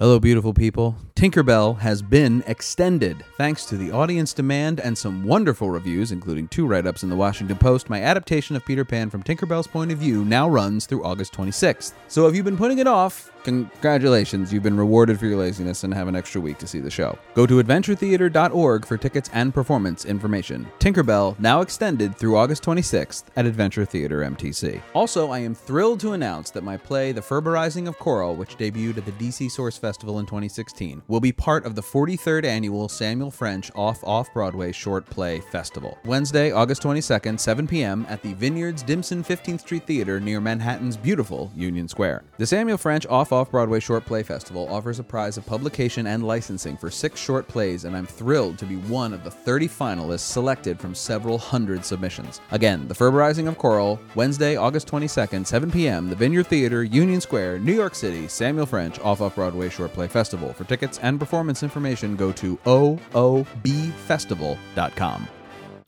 Hello, beautiful people. Tinker Bell has been extended. Thanks to the audience demand and some wonderful reviews, including two write ups in the Washington Post, my adaptation of Peter Pan from Tinker Bell's point of view now runs through August 26th. So if you've been putting it off, congratulations, you've been rewarded for your laziness and have an extra week to see the show. Go to adventuretheater.org for tickets and performance information. Tinker Bell now extended through August 26th at Adventure Theatre MTC. Also, I am thrilled to announce that my play, The Ferberizing of Coral, which debuted at the DC Source Festival in 2016, will be part of the 43rd annual Samuel French Off Off Broadway Short Play Festival. Wednesday, August 22nd, 7 p.m. at the Vineyards Dimson 15th Street Theater near Manhattan's beautiful Union Square. The Samuel French Off Off Broadway Short Play Festival offers a prize of publication and licensing for six short plays, and I'm thrilled to be one of the 30 finalists selected from several hundred submissions. Again, The Ferberizing of Coral, Wednesday, August 22nd, 7 p.m., the Vineyard Theater, Union Square, New York City, Samuel French Off Off Broadway Short Play Festival. For tickets and performance information, go to oobfestival.com.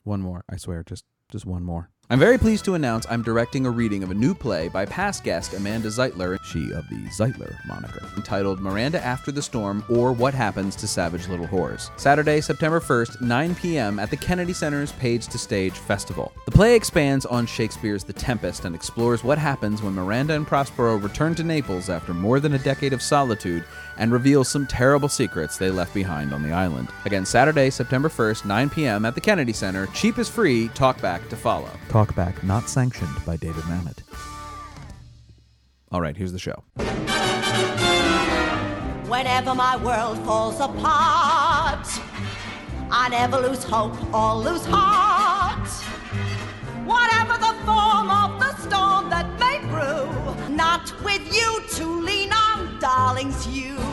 One more, I swear, just just one more. I'm very pleased to announce I'm directing a reading of a new play by past guest Amanda Zeitler, she of the Zeitler moniker, entitled Miranda After the Storm or What Happens to Savage Little Whores. Saturday, September 1st, 9 p.m. at the Kennedy Center's Page to Stage Festival. The play expands on Shakespeare's The Tempest and explores what happens when Miranda and Prospero return to Naples after more than a decade of solitude and reveals some terrible secrets they left behind on the island. Again, Saturday, September 1st, 9 p.m. at the Kennedy Center. Cheap is free, talkback to follow. Talkback not sanctioned by David Mamet. All right, here's the show. Whenever my world falls apart, I never lose hope or lose heart. Whatever the form of the storm that may brew, not with you to lean on, darlings, you.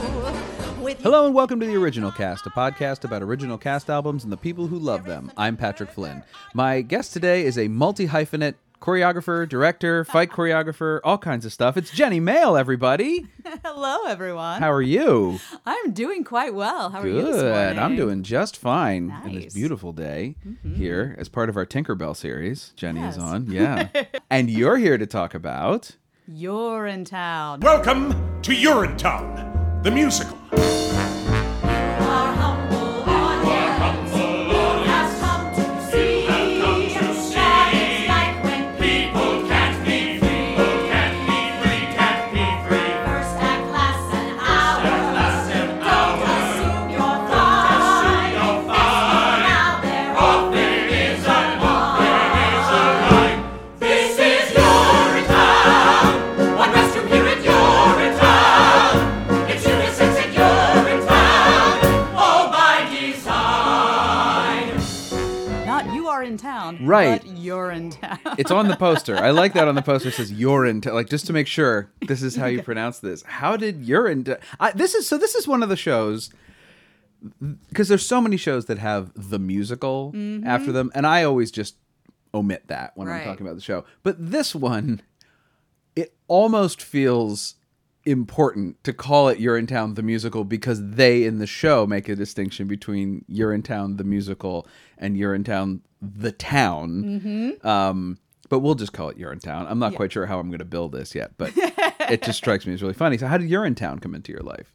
With Hello and welcome to the Original Cast, a podcast about original cast albums and the people who love them. I'm Patrick Flynn. My guest today is a multi hyphenate choreographer, director, fight choreographer, all kinds of stuff. It's Jenny Male, everybody. Hello, everyone. How are you? I'm doing quite well. How are you Good. I'm doing just fine in this beautiful day mm-hmm. here as part of our Tinker Bell series. Jenny is on. Yeah. and you're here to talk about. You're in town. Welcome to Urinetown, the musical. Right. But you're in town. It's on the poster. I like that on the poster. It says urine, to, like just to make sure this is how you pronounce this. How did urine? To, I, this is so. This is one of the shows because there's so many shows that have the musical mm-hmm. after them, and I always just omit that when I'm talking about the show. But this one, it almost feels important to call it Urinetown the musical because they in the show make a distinction between Urinetown the musical and Urinetown the town. Um, but we'll just call it Urinetown. I'm not quite sure how I'm going to build this yet, but it just strikes me as really funny. So, how did Urinetown come into your life?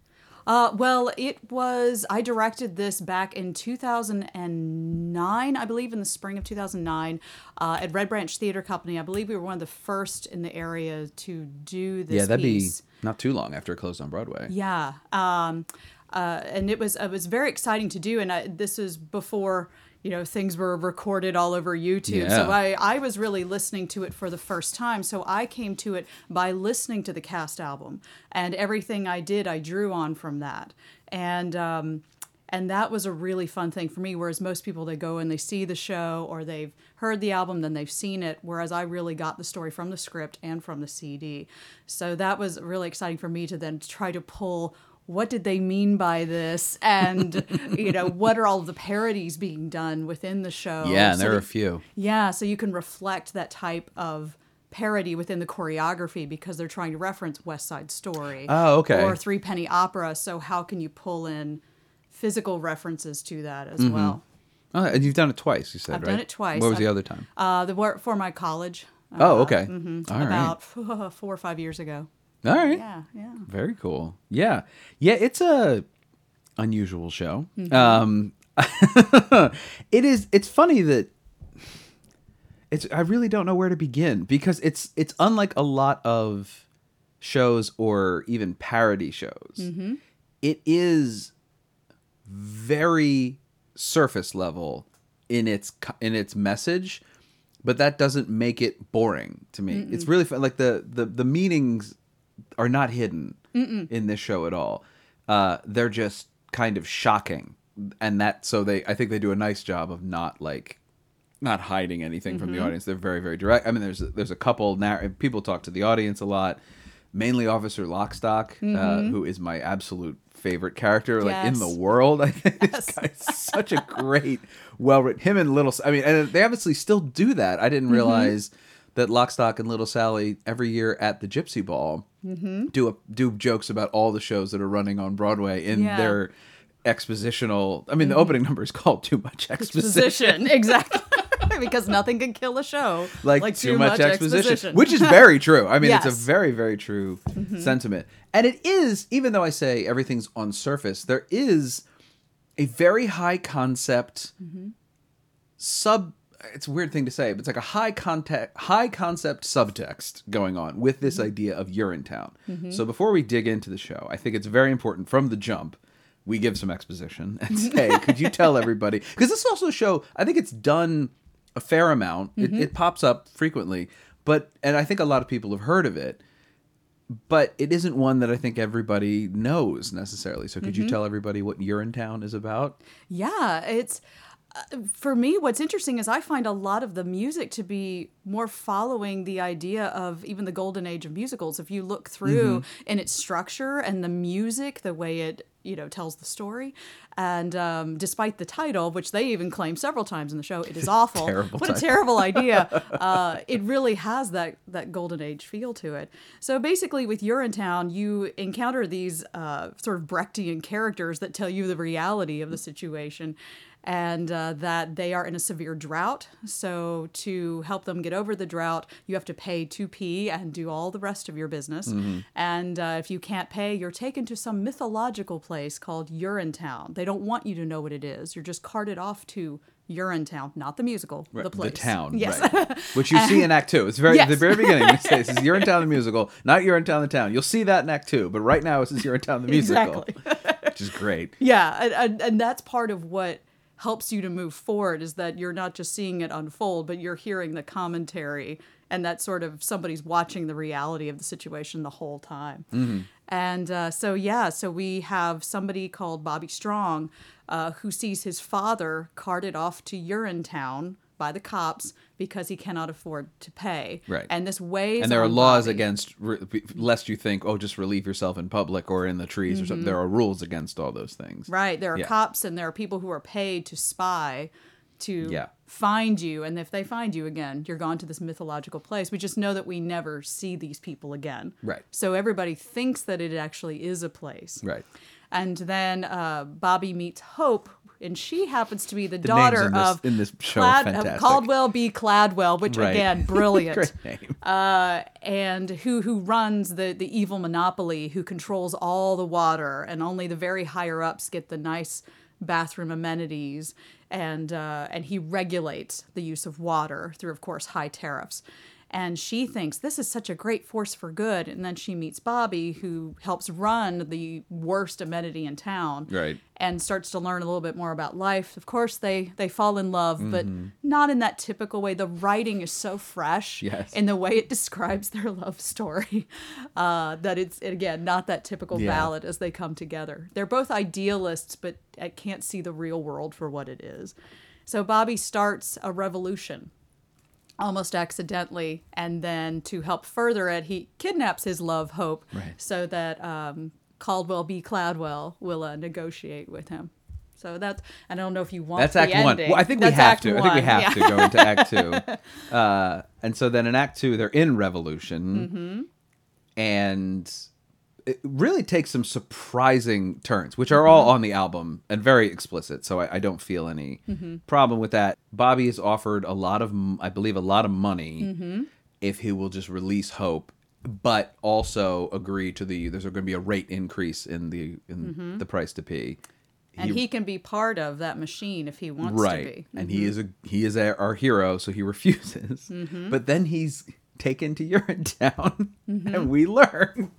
Uh, well, it was. I directed this back in 2009, I believe, in the spring of 2009, uh, at Red Branch Theater Company. I believe we were one of the first in the area to do this. yeah, that'd piece. be not too long after it closed on Broadway. Yeah, um, uh, and it was it was very exciting to do, and I, this is before you know things were recorded all over YouTube. Yeah. So I I was really listening to it for the first time. So I came to it by listening to the cast album, and everything I did I drew on from that, and. Um, and that was a really fun thing for me. Whereas most people, they go and they see the show or they've heard the album, then they've seen it. Whereas I really got the story from the script and from the CD. So that was really exciting for me to then try to pull what did they mean by this and you know what are all of the parodies being done within the show Yeah, and so there are a few. yeah so you can reflect that type of parody within the choreography because they're trying to reference west side story Oh, okay. or threepenny opera so how can you pull in physical references to that as Mm-hmm. well Oh, and you've done it twice. You said I've right? done it twice. What was the other time? uh the work for my college oh, okay. All right. about four or five years ago All right. Yeah, yeah. Very cool. Yeah. Yeah, it's a unusual show. Mm-hmm. Um it is it's funny that it's I really don't know where to begin because it's it's unlike a lot of shows or even parody shows. Mm-hmm. It is very surface level in its in its message, but that doesn't make it boring to me. It's really fun. Like the the the meanings are not hidden in this show at all. Uh, they're just kind of shocking, and that so they I think they do a nice job of not like not hiding anything from the audience. They're very very direct. I mean, there's there's a couple narr- people talk to the audience a lot. Mainly Officer Lockstock, uh, who is my absolute favorite character, like in the world. I think this guy's such a great, well written. Him and Little, I mean, and they obviously still do that. I Mm-hmm. didn't realize that Lockstock and Little Sally every year at the Gypsy Ball Mm-hmm. do a, do jokes about all the shows that are running on Broadway in Yeah. Mm-hmm. their expositional. I mean, the opening number is called "Too Much Exposition." Position exactly. because nothing can kill a show like, too, much, exposition, which is very true. I mean, it's Yes. Mm-hmm. a very, very true sentiment. And it is, even though I say everything's on surface, there is a very high concept Mm-hmm. sub. It's a weird thing to say, but it's like a high context, high concept subtext going on with this Mm-hmm. idea of Urinetown. So before we dig into the show, I think it's very important from the jump we give some exposition and say, could you tell everybody? Because this is also a show, I think it's done a fair amount. It, mm-hmm. it pops up frequently, but, and I think a lot of people have heard of it, but it isn't one that I think everybody knows necessarily. So could you mm-hmm. tell everybody what Urinetown is about? Yeah, it's for me. What's interesting is I find a lot of the music to be more following the idea of even the golden age of musicals. If you look through Mm-hmm. in its structure and the music, the way it you know tells the story, and um, despite the title, which they even claim several times in the show, it is awful. Terrible what a terrible idea. Uh, it really has that that golden age feel to it. So basically, with Urinetown, you encounter these uh, sort of Brechtian characters that tell you the reality of the situation. And uh, that they are in a severe drought. So, to help them get over the drought, you have to pay to pee and do all the rest of your business. And uh, if you can't pay, you're taken to some mythological place called Urinetown. They don't want you to know what it is. You're just carted off to Urinetown, not the musical, the place. The town, Yes. right. Which you see in Act Two. It's very at the very beginning. It says is Urinetown the musical, not Urinetown the town. You'll see that in Act Two, but right now is Urinetown the musical, which is great. Yeah, and, and, and that's part of what helps you to move forward is that you're not just seeing it unfold, but you're hearing the commentary and that sort of somebody's watching the reality of the situation the whole time. And uh, so, yeah, so we have somebody called Bobby Strong uh, who sees his father carted off to Urinetown by the cops because he cannot afford to pay. Right. And this weighs And there are laws Bobby. against, re- lest you think, oh, just relieve yourself in public or in the trees or something. There are rules against all those things. Mm-hmm. Right. There are Yeah. cops and there are people who are paid to spy to Yeah. find you. And if they find you again, you're gone to this mythological place. We just know that we never see these people again. Right. So everybody thinks that it actually is a place. Right. And then uh, Bobby meets Hope, and she happens to be the, names daughter this- of in this show fantastic. Caldwell B. Cladwell, which Right. again, brilliant Great name. uh, and who who runs the the evil monopoly, who controls all the water, and only the very higher ups get the nice bathroom amenities, and uh, and he regulates the use of water through, of course, high tariffs. And she thinks this is such a great force for good. And then she meets Bobby, who helps run the worst amenity in town Right. and starts to learn a little bit more about life. Of course, they they fall in love, but not in that typical way. The writing is so fresh Yes. in the way it describes their love story uh, that it's again not that typical Yeah. ballad as they come together. They're both idealists, but I can't see the real world for what it is. So Bobby starts a revolution almost accidentally and then to help further it he kidnaps his love hope Right. so that um, caldwell b cladwell will uh, negotiate with him so that's i don't know if you want That's Act One. Well, I think we have to. I think we have yeah. to go into Act Two. Uh, and so then in Act Two, they're in Revolution, Mm-hmm. and it really takes some surprising turns, which are all on the album and very explicit. So I, I don't feel any Mm-hmm. problem with that. Bobby is offered a lot of, I believe, a lot of money Mm-hmm. if he will just release Hope but also agree to the there's going to be a rate increase in the in the price to pee. and he can be part of that machine if he wants right, to be. Mm-hmm. and he is a he is a, our hero, so he refuses. Mm-hmm. But then he's taken to Urinetown, Mm-hmm. and we learn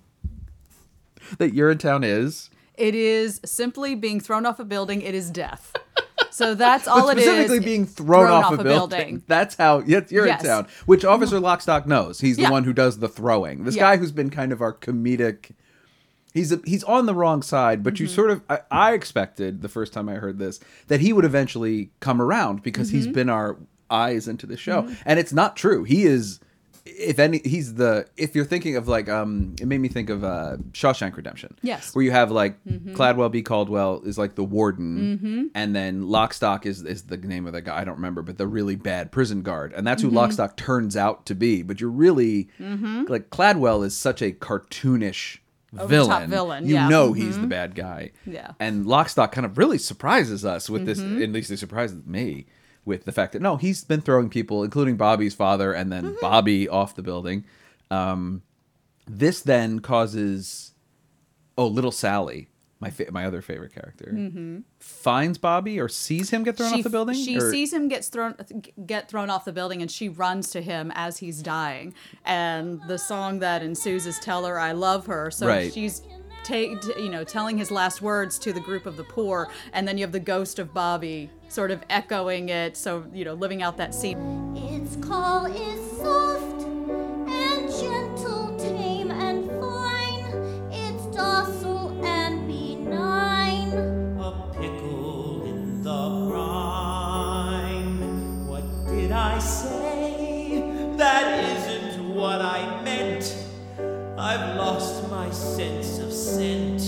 that Urinetown is It is simply being thrown off a building. It is death. So that's all it is. specifically being thrown, off, a building. That's how yes, you're Yes. in town. Which Officer Lockstock knows. He's the one who does the throwing. This Yeah. guy who's been kind of our comedic. He's a, he's on the wrong side, but Mm-hmm. you sort of I, I expected the first time I heard this that he would eventually come around because Mm-hmm. he's been our eyes into the show, and it's not true. He is. If any, he's the. If you're thinking of like, um, it made me think of uh, Shawshank Redemption. Yes. where you have like mm-hmm. Cladwell B. Caldwell is like the warden, mm-hmm. and then Lockstock is is the name of the guy I don't remember, but the really bad prison guard, and that's who mm-hmm. Lockstock turns out to be. But you're really like Cladwell is such a cartoonish oh, villain. villain, You yeah. know he's the bad guy. Yeah. and Lockstock kind of really surprises us with this. At least it surprises me with the fact that no, he's been throwing people, including Bobby's father, and then Bobby off the building. Um, this then causes oh little sally my fa- my other favorite character finds bobby or sees him get thrown she, off the building She Or- sees him gets thrown get thrown off the building, and she runs to him as he's dying. And the song that ensues is "Tell Her I Love Her." So Right. she's. Take, you know, telling his last words to the group of the poor, and then you have the ghost of Bobby sort of echoing it. So you know, living out that scene. Its call is soft and gentle, tame and fine. It's docile and benign. A pickle in the brine. What did I say? That isn't what I meant. I've lost my sense of scent.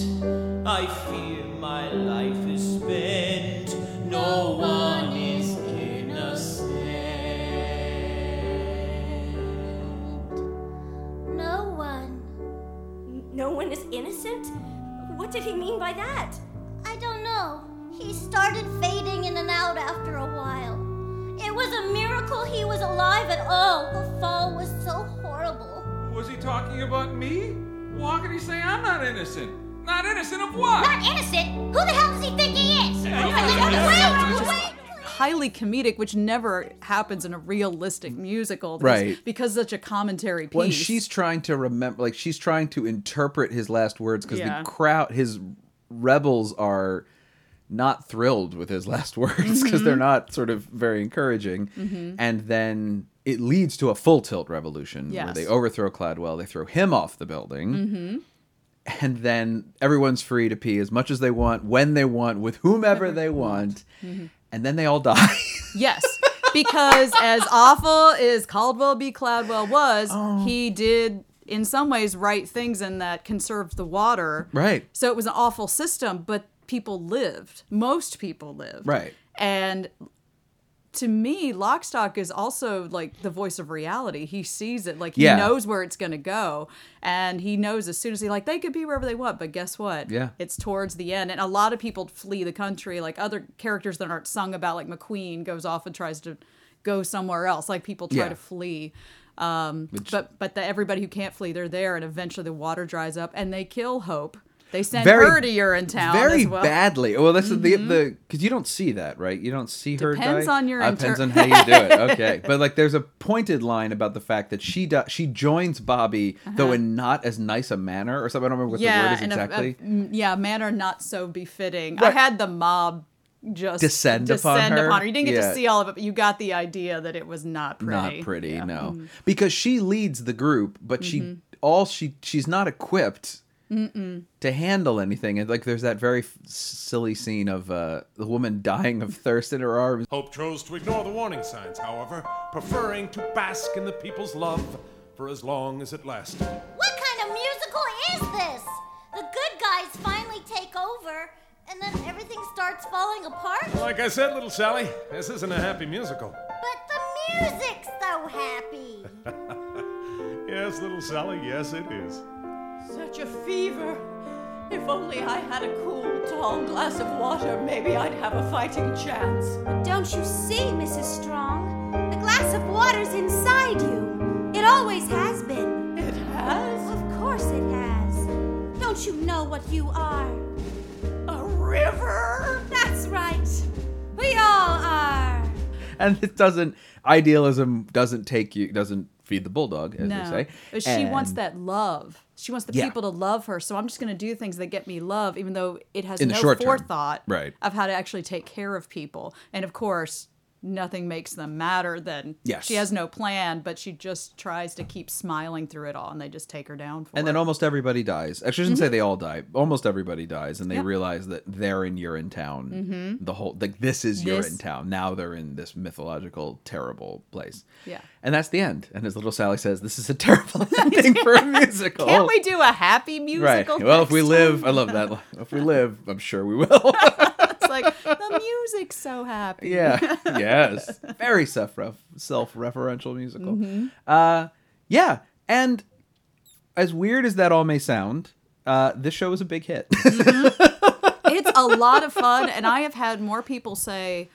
I fear my life is mean by that? I don't know. He started fading in and out after a while. It was a miracle he was alive at all. The fall was so horrible. Was he talking about me? Well, how can he say I'm not innocent? Not innocent of what? Not innocent? Who the hell does he think he is? yeah, Wait, wait. highly comedic, which never happens in a realistic musical, Right. Because such a commentary piece. when she's trying to remember like she's trying to interpret his last words because Yeah. the crowd his rebels are not thrilled with his last words because they're Mm-hmm. not sort of very encouraging. Mm-hmm. And then it leads to a full tilt revolution where they overthrow cladwell they throw him off the building mm-hmm. and then everyone's free to pee as much as they want when they want with whomever they want. Mm-hmm. and then they all die. Yes, because as awful as Caldwell B. Cladwell was, Oh. he did in some ways right things in that conserved the water. Right. So it was an awful system, but people lived. Most people lived. Right. And to me, Lockstock is also like the voice of reality. He sees it, like he Yeah. knows where it's going to go, and he knows as soon as he like they could be wherever they want. But guess what? Yeah. it's towards the end, and a lot of people flee the country. Like other characters that aren't sung about, like McQueen goes off and tries to go somewhere else. Like people try Yeah. to flee. Um, but but the, everybody who can't flee, they're there, and eventually the water dries up, and they kill Hope. They send Very- her to Urinetown very as well. badly. Well, that's the the because you don't see that, right? You don't see her. Depends die. on your Uh, inter- depends on how you do it. Okay, but like, there's a pointed line about the fact that she do- she joins Bobby, though in not as nice a manner or something. I don't remember what the word is and a- a- exactly. yeah, manner not so befitting. I had the mob just Descend upon descend her? upon her. You didn't get Yeah. to see all of it, but you got the idea that it was not pretty. Not pretty, Yeah. Mm-hmm. no, because she leads the group, but she all she she's not equipped. To handle anything, and like there's that very f- silly scene of uh, the woman dying of thirst in her arms, Hope chose to ignore the warning signs, however, preferring to bask in the people's love for as long as it lasted. What kind of musical is this? The good guys finally take over, and then everything starts falling apart? Like I said, little Sally, this isn't a happy musical. But the music's so happy. Yes, little Sally, yes, it is. Such a fever. If only I had a cool, tall glass of water, maybe I'd have a fighting chance. But don't you see, Mrs. Strong? The glass of water's inside you. It always has been. It has? Of course it has? Don't you know what you are? A river? That's right. We all are. and it doesn't idealism doesn't take you doesn't feed the bulldog as no, they say but she wants that love. She wants the Yeah. people to love her. So I'm just going to do things that get me love, even though it has In the no short term. forethought Right. of how to actually take care of people. And of course, nothing makes them matter than Yes. she has no plan, but she just tries to keep smiling through it all, and they just take her down for and it. then almost everybody dies actually I shouldn't say they all die almost everybody dies and they Mm-hmm. Yeah. realize that they're in Urinetown Mhm. the whole like this is This- Town. now they're in this mythological terrible place Yeah. and that's the end and as little Sally says this is a terrible ending for a musical Can't we do a happy musical? right well if we live time? I love that if we live I'm sure we will like the music's so happy. Yeah. yes. Very self self referential musical. Mhm. Uh, yeah. And as weird as that all may sound, uh, this show was a big hit. it's a lot of fun and i have had more people say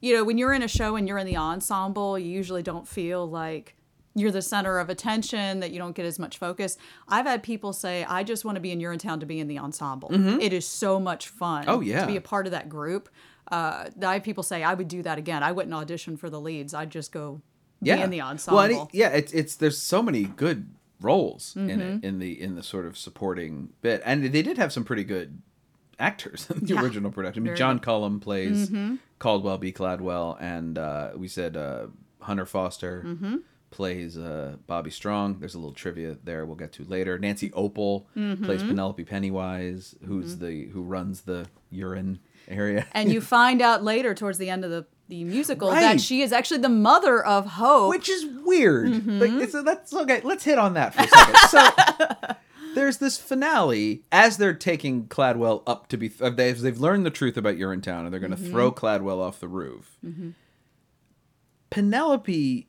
you know when you're in a show and you're in the ensemble you usually don't feel like you're the center of attention that you don't get as much focus i've had people say i just want to be in Urinetown to be in the ensemble Mhm. It is so much fun Oh, yeah. to be a part of that group uh, i have people say i would do that again i wouldn't audition for the leads i'd just go yeah. be in the ensemble Well, it- yeah, it's it's there's so many good roles in Mhm. it in the in the sort of supporting bit, and they did have some pretty good actors in the Yeah. original production. I mean, John. Cullum plays Mhm. Caldwell B. Cladwell, and uh, we said uh, Hunter Foster Mhm. Plays uh, Bobby Strong. There's a little trivia there we'll get to later. Nancy Opel plays Mhm. Penelope Pennywise, who's the who runs the urine area. and you find out later towards the end of the, the musical Right. that she is actually the mother of hope which is weird. Mhm. Like, it's, that's okay. Let's hit on that for a second. So there's this finale as they're taking Cladwell up to be. Uh, they've, they've learned the truth about Urinetown, and they're going to Mhm. throw Cladwell off the roof. Mhm. Penelope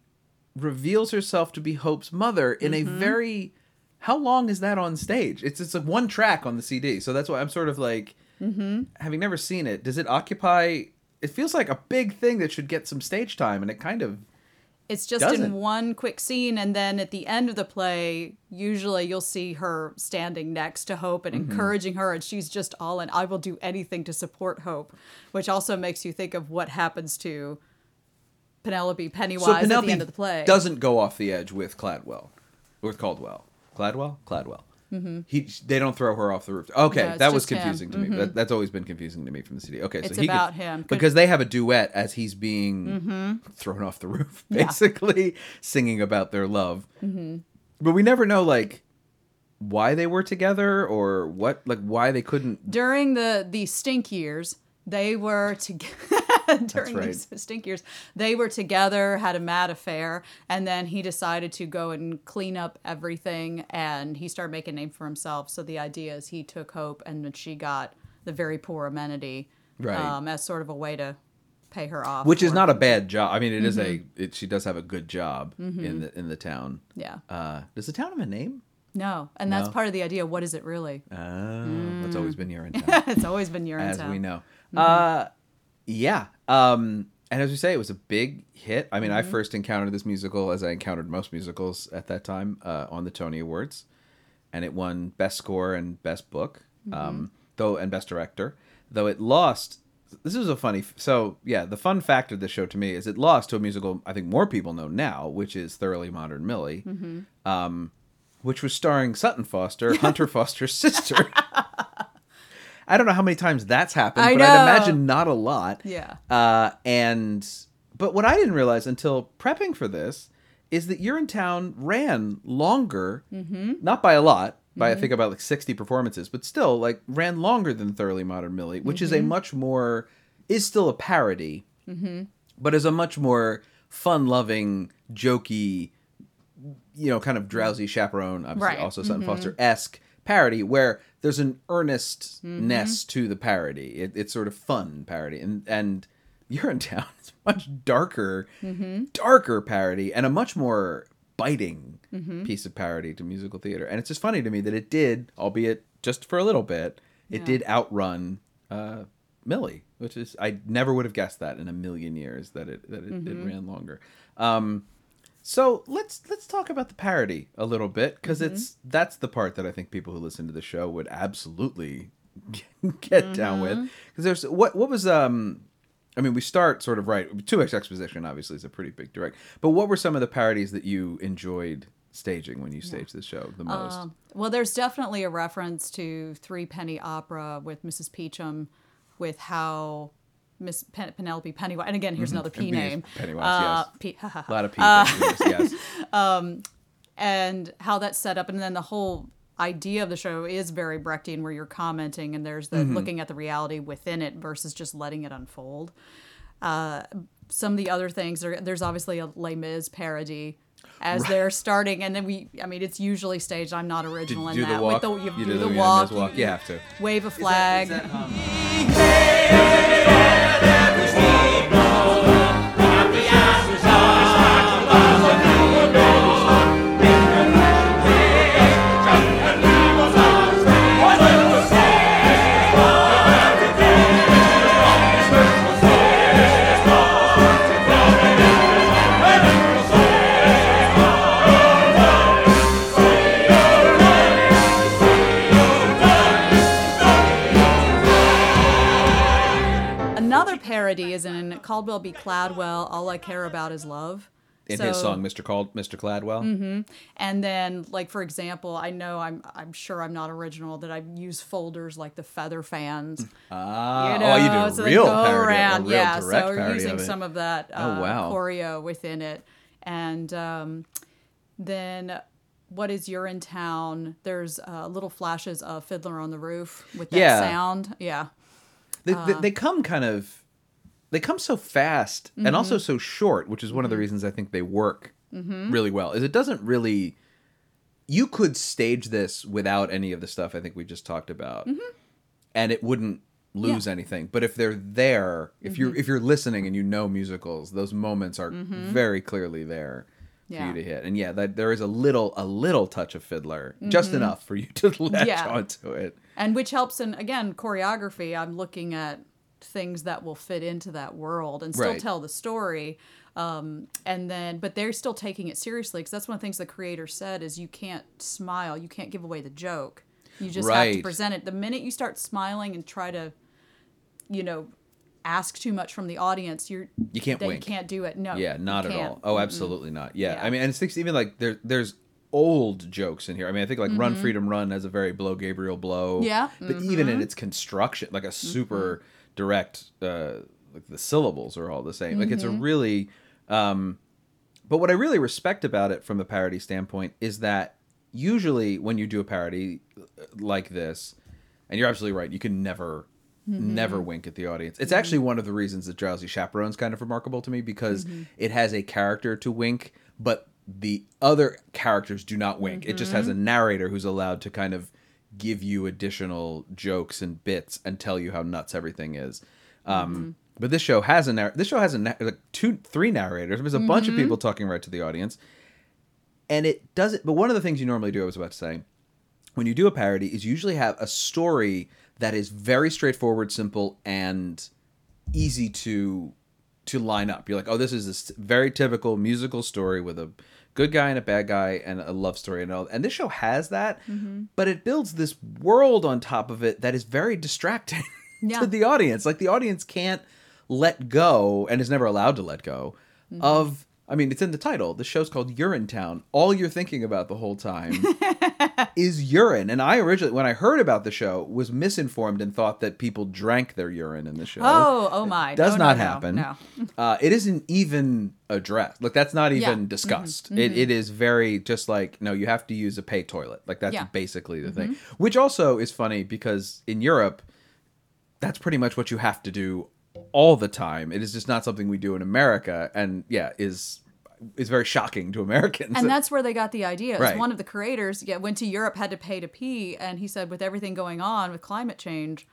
reveals herself to be Hope's mother in a Mhm. very. How long is that on stage? It's it's a one track on the CD, so that's why I'm sort of like, Mm-hmm. having never seen it. Does it occupy? It feels like a big thing that should get some stage time, and it kind of It's just Doesn't. in one quick scene, and then at the end of the play, usually you'll see her standing next to Hope and Mhm. encouraging her, and she's just all in. I will do anything to support Hope, which also makes you think of what happens to Penelope Pennywise so at the end of the play. doesn't go off the edge with Cladwell, with Caldwell, Cladwell, Cladwell. Mhm. He, they don't throw her off the roof. Okay, No, that was just him. confusing to me. Mhm. That, that's always been confusing to me from the CD. Okay, It's so he gets- about him. because they have a duet as he's being Mhm. thrown off the roof, Yeah. basically singing about their love. Mhm. But we never know like why they were together or what, like why they couldn't. during the the stink years they were together during right. these stink years they were together had a mad affair and then he decided to go and clean up everything and he started making a name for himself so the idea is he took hope and then she got the very poor amenity Right. um, as sort of a way to pay her off Which is not a bad job. I mean, it is a. Mhm. It, she does have a good job in Mhm. the in the town. Yeah. Uh, does the town have a name? no and that's part of the idea what is it really Oh, that's always been Urinetown. it's always been your as we know. Mhm. Uh, yeah. Um, and as we say, it was a big hit. I mean, I Mhm. first encountered this musical as I encountered most musicals at that time uh, on the Tony Awards, and it won Best Score and Best Book, um, though and Best Director. Though it lost. This is a funny. So yeah, the fun fact of this show to me is it lost to a musical I think more people know now, which is Thoroughly Modern Millie, Mhm. um, which was starring Sutton Foster, Hunter Foster's sister. I don't know how many times that's happened, I but I'd imagine not a lot. Yeah. Uh, and but what I didn't realize until prepping for this is that Urinetown ran longer, Mhm. not by a lot, by I Mhm. think about like sixty performances, but still like ran longer than Thoroughly Modern Millie, which is a Mhm. much more is still a parody, mm-hmm. but is a much more fun-loving, jokey, you know, kind of drowsy chaperone, obviously Right. also Sutton Mhm. Foster esque parody where there's an earnestness Mhm. to the parody. It, it's sort of fun parody, and and Urinetown is much darker, Mhm. darker parody, and a much more biting Mhm. piece of parody to musical theater. And it's just funny to me that it did, albeit just for a little bit, it Yeah. did outrun uh, Millie, which is I never would have guessed that in a million years that it that it, it Mhm. ran longer. Um, So let's let's talk about the parody a little bit because Mm-hmm. it's that's the part that I think people who listen to the show would absolutely get down with. Mm-hmm. Because there's what what was um, I mean we start sort of right. Two X exposition obviously is a pretty big direct, but what were some of the parodies that you enjoyed staging when you staged the show the most? Um, well, there's definitely a reference to Threepenny Opera with Mrs. Peachum, with how Miss Pen- Penelope Pennywise, and again, here's another P And P name. Pennywise, Uh, yes. P, a lot of people, yes. and how that's set up, and then the whole idea of the show is very Brechtian, where you're commenting and there's the Mm-hmm. looking at the reality within it versus just letting it unfold. Uh, some of the other things there, there's obviously a Les Mis parody as they're starting, and then we, I mean, it's usually staged. I'm not original in do that. the walk. With the, you, You do do the, the- yeah, walk, walk. You have to. wave a flag. Another parody is in Caldwell B. Cladwell. All I care about is love. in So- his song Mr. Called Mr. Cladwell. And then, like for example, I know I'm I'm sure I'm not original that I use folders like the feather fans. Ah, you know, oh, you do a so real go parody, a around, real yeah. so we're using of some of that Oh, uh, wow. choreo within it, and um, then. What is you're in town There's uh, little flashes of Fiddler on the Roof with that Yeah. sound. Yeah. They, Uh. they, they come kind of they come so fast and also Mm-hmm. so short which is one of the reasons i think they work really well is it doesn't really you could stage this without any of the stuff i think we just talked about Mm-hmm. and it wouldn't lose anything but if they're there if Mm-hmm. you're if you're listening and you know musicals those moments are very clearly there for Yeah. you to hit and yeah that there is a little a little touch of fiddler just enough for you to latch Mm-hmm. Yeah. onto it and which helps in again choreography i'm looking at things that will fit into that world and still Right. tell the story um, and then but they're still taking it seriously because that's one of the things the creator said is you can't smile you can't give away the joke you just have to present it the minute you start smiling and try to you know ask too much from the audience you're You can't wink. you can't do it no Yeah, not at all. Oh, absolutely not. Yeah. Yeah. I mean, and it's even like there, there's old jokes in here. I mean, I think like Run Mm-hmm. Freedom Run has a very blow Gabriel blow. Yeah, Mm-hmm. But even in its construction, like a super direct, uh, like the syllables are all the same. Like it's a Mm-hmm. really, um, but what I really respect about it from a parody standpoint is that usually when you do a parody uh, like this, and you're absolutely right, you can never, Mm-hmm. never wink at the audience. It's actually one of the reasons that Drowsy Chaperone's kind of remarkable to me because Mm-hmm. it has a character to wink, but the other characters do not wink. It just has Mm-hmm. a narrator who's allowed to kind of give you additional jokes and bits and tell you how nuts everything is. Um, Mm-hmm. But this show has a narr- this show has a na- like two, three narrators. There's a bunch Mm-hmm. of people talking right to the audience, and it does it. But one of the things you normally do, I was about to say, when you do a parody, is you usually have a story that is very straightforward, simple, and easy to to line up. You're like, oh, this is this very typical musical story with a good guy and a bad guy and a love story and all. And this show has that, mm-hmm. but it builds this world on top of it that is very distracting Yeah. to the audience. Like the audience can't let go and is never allowed to let go mm-hmm. of. I mean, it's in the title. The show's called Urinetown. All you're thinking about the whole time is urine. And I originally, when I heard about the show, was misinformed and thought that people drank their urine in the show. oh oh my Does Oh, no, not no, happen. no Uh, it isn't even addressed. Like that's not even Yeah. Mm-hmm. discussed. It, it is very just like no, you have to use a pay toilet. Like that's Yeah. Mm-hmm. basically the thing. Which also is funny because in Europe, that's pretty much what you have to do all the time. It is just not something we do in America, and yeah, is is very shocking to Americans. and that's where they got the idea. Right. One of the creators yeah, went to Europe, had to pay to pee, and he said, with everything going on with climate change,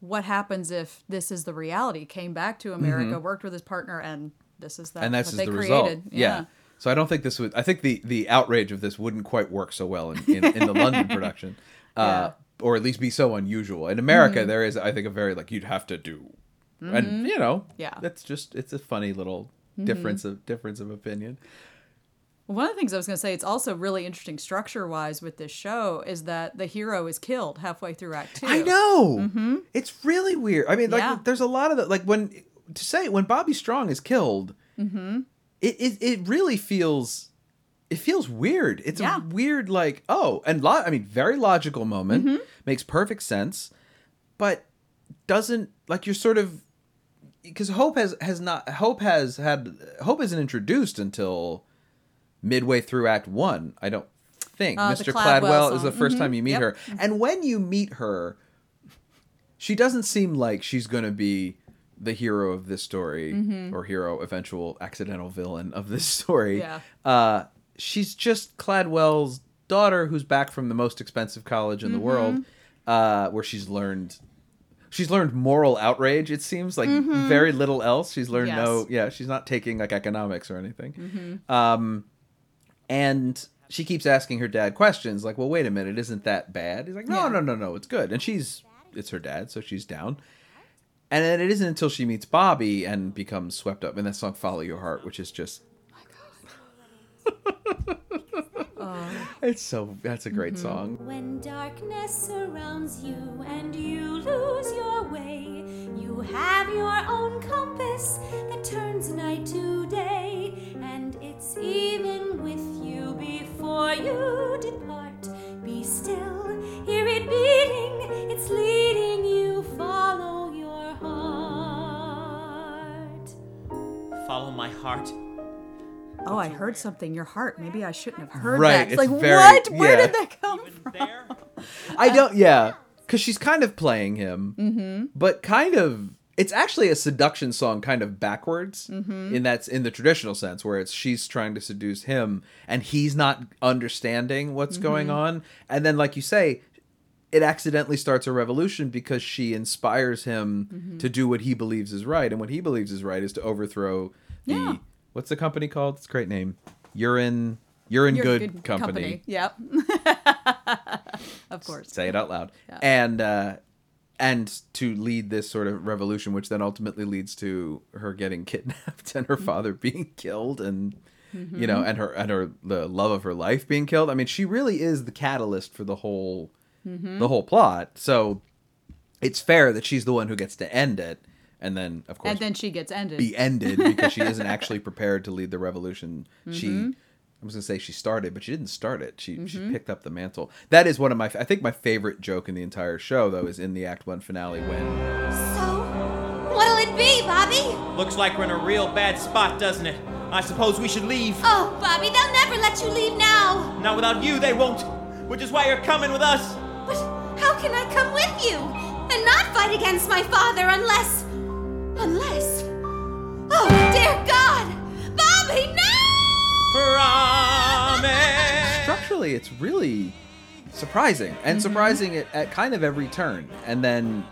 what happens if this is the reality? Came back to America, worked with his partner, and this is that. Mm-hmm. and that's what is they the created. result. Yeah. So I don't think this would. I think the the outrage of this wouldn't quite work so well in, in, in the London production, uh, or at least be so unusual. In America, Mm-hmm. there is, I think, a very like you'd have to do, and you know, Yeah. Mm-hmm. that's just it's a funny little difference of difference of opinion. One of the things I was going to say, it's also really interesting structure wise with this show is that the hero is killed halfway through Act Two. I know. It's really weird. I mean, like, Yeah. there's a lot of the like when to say when Bobby Strong is killed, Mm-hmm. it, it it really feels it feels weird. It's Yeah. a weird like oh, and lo- I mean, very logical moment Mm-hmm. makes perfect sense, but doesn't like you're sort of because hope has has not hope has had hope isn't introduced until midway through act one i don't think Uh, the mr Cladwell cladwell is the song. 1st Mhm. time you meet Yep. her and when you meet her she doesn't seem like she's going to be the hero of this story Mm-hmm. or hero eventual accidental villain of this story Yeah. uh she's just cladwell's daughter who's back from the most expensive college in the Mm-hmm. world uh where she's learned she's learned moral outrage it seems like Mm-hmm. very little else. She's learned no yeah she's not taking like economics or anything. Mm-hmm. um and she keeps asking her dad questions like well wait a minute isn't that bad? He's like no Yeah. no no no it's good. And she's it's her dad so she's down. And then it isn't until she meets bobby and becomes swept up in that song follow your heart which is just it's so that's a great mm-hmm. song When darkness surrounds you and you lose your way, you have your own compass that turns night to day, and it's even with you before you depart. Be still, hear it beating, it's leading you, follow your heart. Follow my heart. Oh, I heard something. Your heart. Maybe I shouldn't have heard Right, that. It's it's like very- what? Where yeah. did that come from? there? I don't. Yeah, because she's kind of playing him, Mm-hmm. but kind of. It's actually a seduction song, kind of backwards. Mm-hmm. In that's in the traditional sense, where it's she's trying to seduce him, and he's not understanding what's going Mm-hmm. on, and then, like you say, it accidentally starts a revolution because she inspires him Mm-hmm. to do what he believes is right, and what he believes is right is to overthrow the Yeah. What's the company called? It's a great name. Urine Urine You're a Good, company. Yep. of course. say it out loud and uh and to lead this sort of revolution which then ultimately leads to her getting kidnapped and her mm-hmm. father being killed and mm-hmm. you know and her and her the love of her life being killed i mean she really is the catalyst for the whole mm-hmm. the whole plot so it's fair that she's the one who gets to end it and then of course And then she gets ended. be ended because she isn't actually prepared to lead the revolution. She, Mm-hmm. I was gonna say she started, but she didn't start it. She she picked up the mantle. That is one of my, I think my favorite joke in the entire show though is in the Act One finale when So, what'll it be, Bobby? Looks like we're in a real bad spot, doesn't it? I suppose we should leave. Oh, Bobby, they'll never let you leave now. Not without you, they won't. Which is why you're coming with us. But how can I come with you and not fight against my father unless. Unless. Oh, dear God! Bobby, no! Promise. structurally it's really surprising and mm-hmm. surprising at, at kind of every turn, and then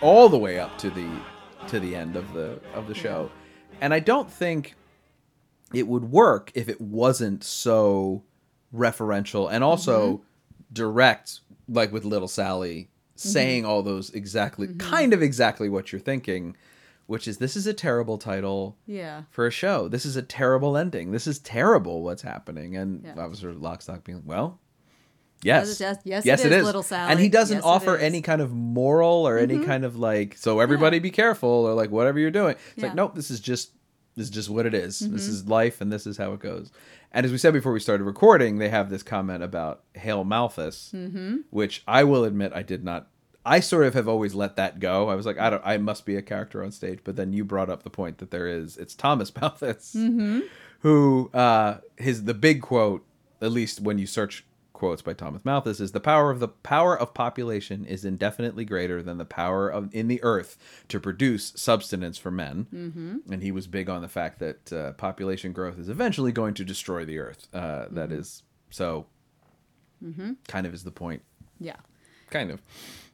all the way up to the to the end of the of the show. And I don't think it would work if it wasn't so referential and also mm-hmm. direct, like with Little Sally mm-hmm. saying all those exactly, kind of exactly what you're thinking, which is this is a terrible title yeah. for a show. This is a terrible ending. This is terrible what's happening. And Yeah. Officer Lockstock being like, well, yes. Yes, yes, yes, it is, Little Sally. And he doesn't Yes, offer. Mm-hmm. any kind of moral or any kind of like, so everybody be careful or like whatever you're doing. It's Yeah. Mm-hmm. like, nope, this is just this is just what it is. This is life and this is how it goes. And as we said before we started recording, they have this comment about Hail Malthus, Mm-hmm. which I will admit I did not I sort of have always let that go. I was like, I don't I must be a character on stage, but then you brought up the point that there is it's Thomas Malthus Mm-hmm. who uh his the big quote, at least when you search quotes by Thomas Malthus, is the power of the power of population is indefinitely greater than the power of in the earth to produce substance for men. Mm-hmm. And he was big on the fact that uh, population growth is eventually going to destroy the earth. Uh, that is so. Kind of is the point. Yeah. Kind of.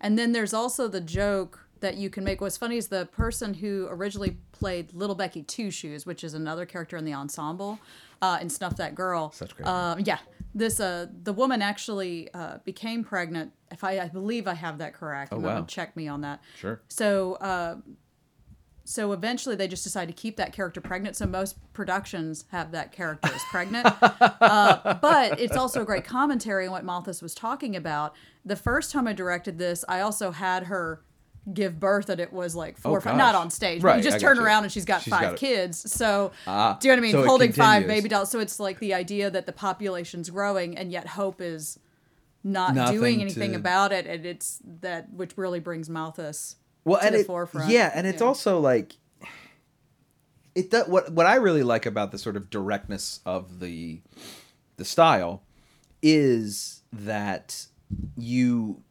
And then there's also the joke that you can make. What's funny is the person who originally played Little Becky Two Shoes, which is another character in the ensemble, uh, in Snuff That Girl. Such great Uh, yeah, this uh, the woman actually uh, became pregnant. If I, I believe I have that correct. Oh, wow. check me on that. Sure. So, uh, so eventually they just decided to keep that character pregnant. So most productions have that character as pregnant. uh, but it's also a great commentary on what Malthus was talking about. The first time I directed this, I also had her give birth and it was like four Oh, or five, not on stage, but you just I turn you. around and she's got She's five got kids. So Ah, do you know what I mean? so Holding five baby dolls. So it's like the idea that the population's growing and yet hope is not Nothing doing anything to- about it. And it's that which really brings Malthus well, to and the it, forefront. yeah, and it's also like it. Does, what what I really like about the sort of directness of the the style is that you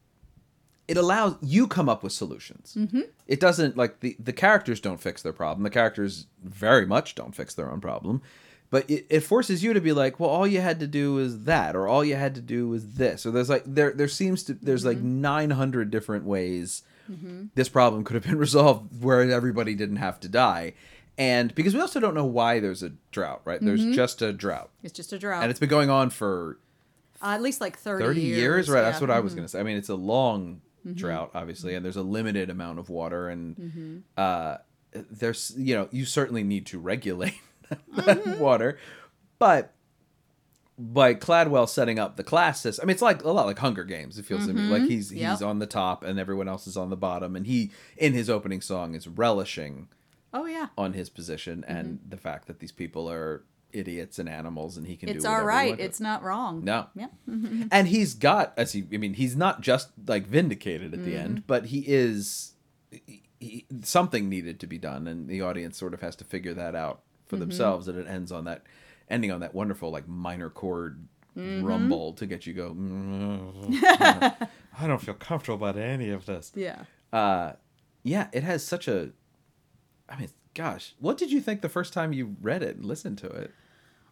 it allows you come up with solutions. Mhm. It doesn't like the the characters don't fix their problem. The characters very much don't fix their own problem. But it, it forces you to be like, well, all you had to do is that, or all you had to do was this, or there's like there there seems to there's like nine hundred different ways Mhm. this problem could have been resolved where everybody didn't have to die. And because we also don't know why there's a drought, right? There's Mhm. just a drought. It's just a drought. And it's been going on for uh, at least like 30, 30 years, years. right? yeah. That's what I was Mhm. going to say. I mean, it's a long Mhm. drought, obviously, and there's a limited amount of water. And Mhm. uh, there's, you know, you certainly need to regulate Mm-hmm. that water. But by Cladwell setting up the class system, I mean, it's like a lot like Hunger Games. It feels to me like he's Yep. he's on the top and everyone else is on the bottom, and he in his opening song is relishing Oh yeah. on his position and the fact that these people are idiots and animals, and he can It's do all whatever he It's not wrong. No. Yeah. and he's got as he i mean he's not just like vindicated at the Mm-hmm. end but he is he, he- something needed to be done and the audience sort of has to figure that out for Mhm. themselves and it ends on that ending on that wonderful like minor chord Mhm. rumble to get you go "Mm, i don't feel comfortable about any of this Yeah. uh yeah it has such a i mean gosh what did you think the first time you read it and listened to it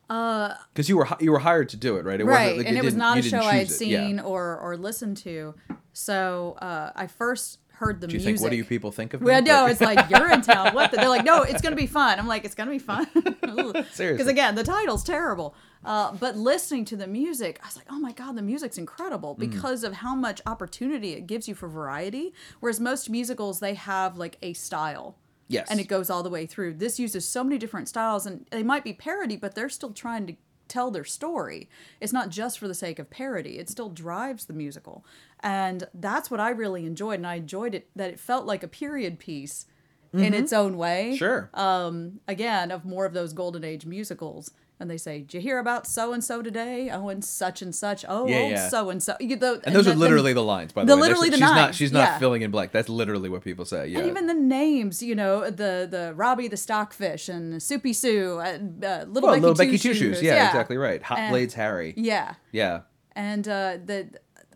Uh, because you were you were hired to do it right it right, like and it was didn't- a show I had it. Yeah. seen or or listened to. So uh, I first heard the Do you music. think what do you people think of me? Well, no, it's like Urinetown. What? The? They're like, no, it's gonna be fun. I'm like, it's gonna be fun. Seriously, because again, the title's terrible. Uh, but listening to the music, I was like, oh my god, the music's incredible Mm. because of how much opportunity it gives you for variety. Whereas most musicals, they have like a style. Yes. And it goes all the way through. This uses so many different styles, and they might be parody, but they're still trying to tell their story. It's not just for the sake of parody. It still drives the musical. And that's what I really enjoyed. And I enjoyed it that it felt like a period piece in Mhm. its own way. Sure. Um, again, of more of those golden age musicals. And they say, Did you hear about so and so today? Oh, and such and such. Oh, Yeah, yeah. so and so. You know, And those the- are literally the lines, by the, the way. There's- literally the she's not she's not yeah. filling in blank. That's literally what people say. Yeah. And even the names, you know, the the Robbie the Stockfish and Soupy Sue, and, uh, Little well, Becky, little Two Becky Two Shoes. Shoes. Yeah, exactly right. Hot And- Blades Harry. Yeah. Yeah. And uh, the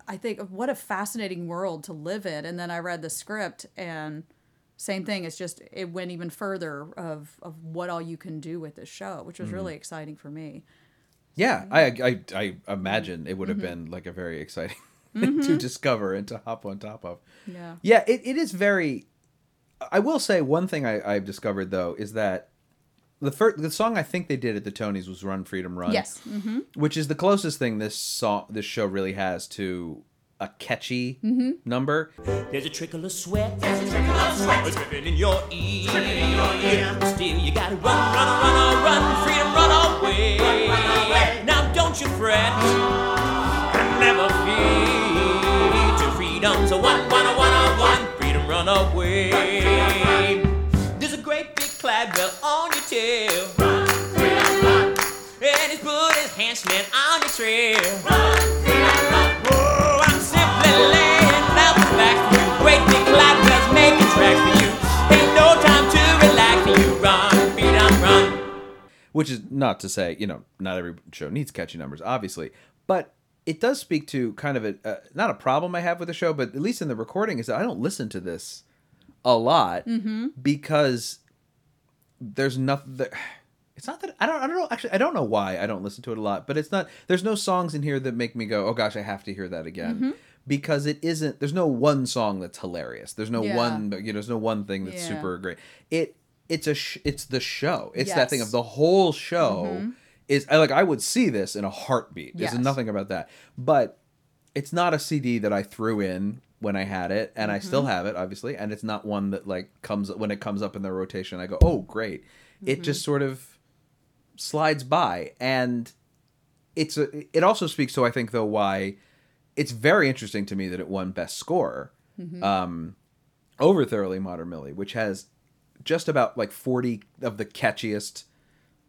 I think what a fascinating world to live in. And then I read the script and same thing. It's just it went even further of of what all you can do with this show, which was Mhm. really exciting for me. Yeah, I, I I imagine it would have Mhm. been like a very exciting to Mhm. discover and to hop on top of. Yeah. Yeah, it, it is very. I will say one thing I, I've discovered though is that the first the song I think they did at the Tonys was "Run Freedom Run." Yes. Mm-hmm. which is the closest thing this song this show really has to a catchy Mhm. number. There's a trickle of sweat. There's a trickle of sweat. dripping in your ear. Dripping in your ear. Still, you gotta run, run, run, run, run, freedom, run away. Now, don't you fret. And never fear. To freedom's a one, one, a one, a one. Freedom, run away. There's a great big Cladwell on your tail. Run, freedom, run. And he's put his henchman on your trail. Run, freedom, Which is not to say, you know, not every show needs catchy numbers, obviously, but it does speak to kind of a uh, not a problem I have with the show, but at least in the recording is that I don't listen to this a lot Mhm. because there's nothing. There, it's not that I don't. I don't know. Actually, I don't know why I don't listen to it a lot. But it's not. There's no songs in here that make me go, "Oh gosh, I have to hear that again." Mhm. Because it isn't. There's no one song that's hilarious. There's no Yeah. one. You know, there's no one thing that's Yeah. super great. It. It's a. Sh- it's the show. It's that thing of the whole show. Mhm. Is I like I would see this in a heartbeat. There's nothing about that. But it's not a CD that I threw in when I had it, and I Mm-hmm. still have it, obviously. And it's not one that like comes when it comes up in the rotation. I go, oh, great! It Mm-hmm. just sort of slides by, and it's a, it also speaks to I think though why it's very interesting to me that it won Best Score Mm-hmm. um, over Thoroughly Modern Millie, which has just about like forty of the catchiest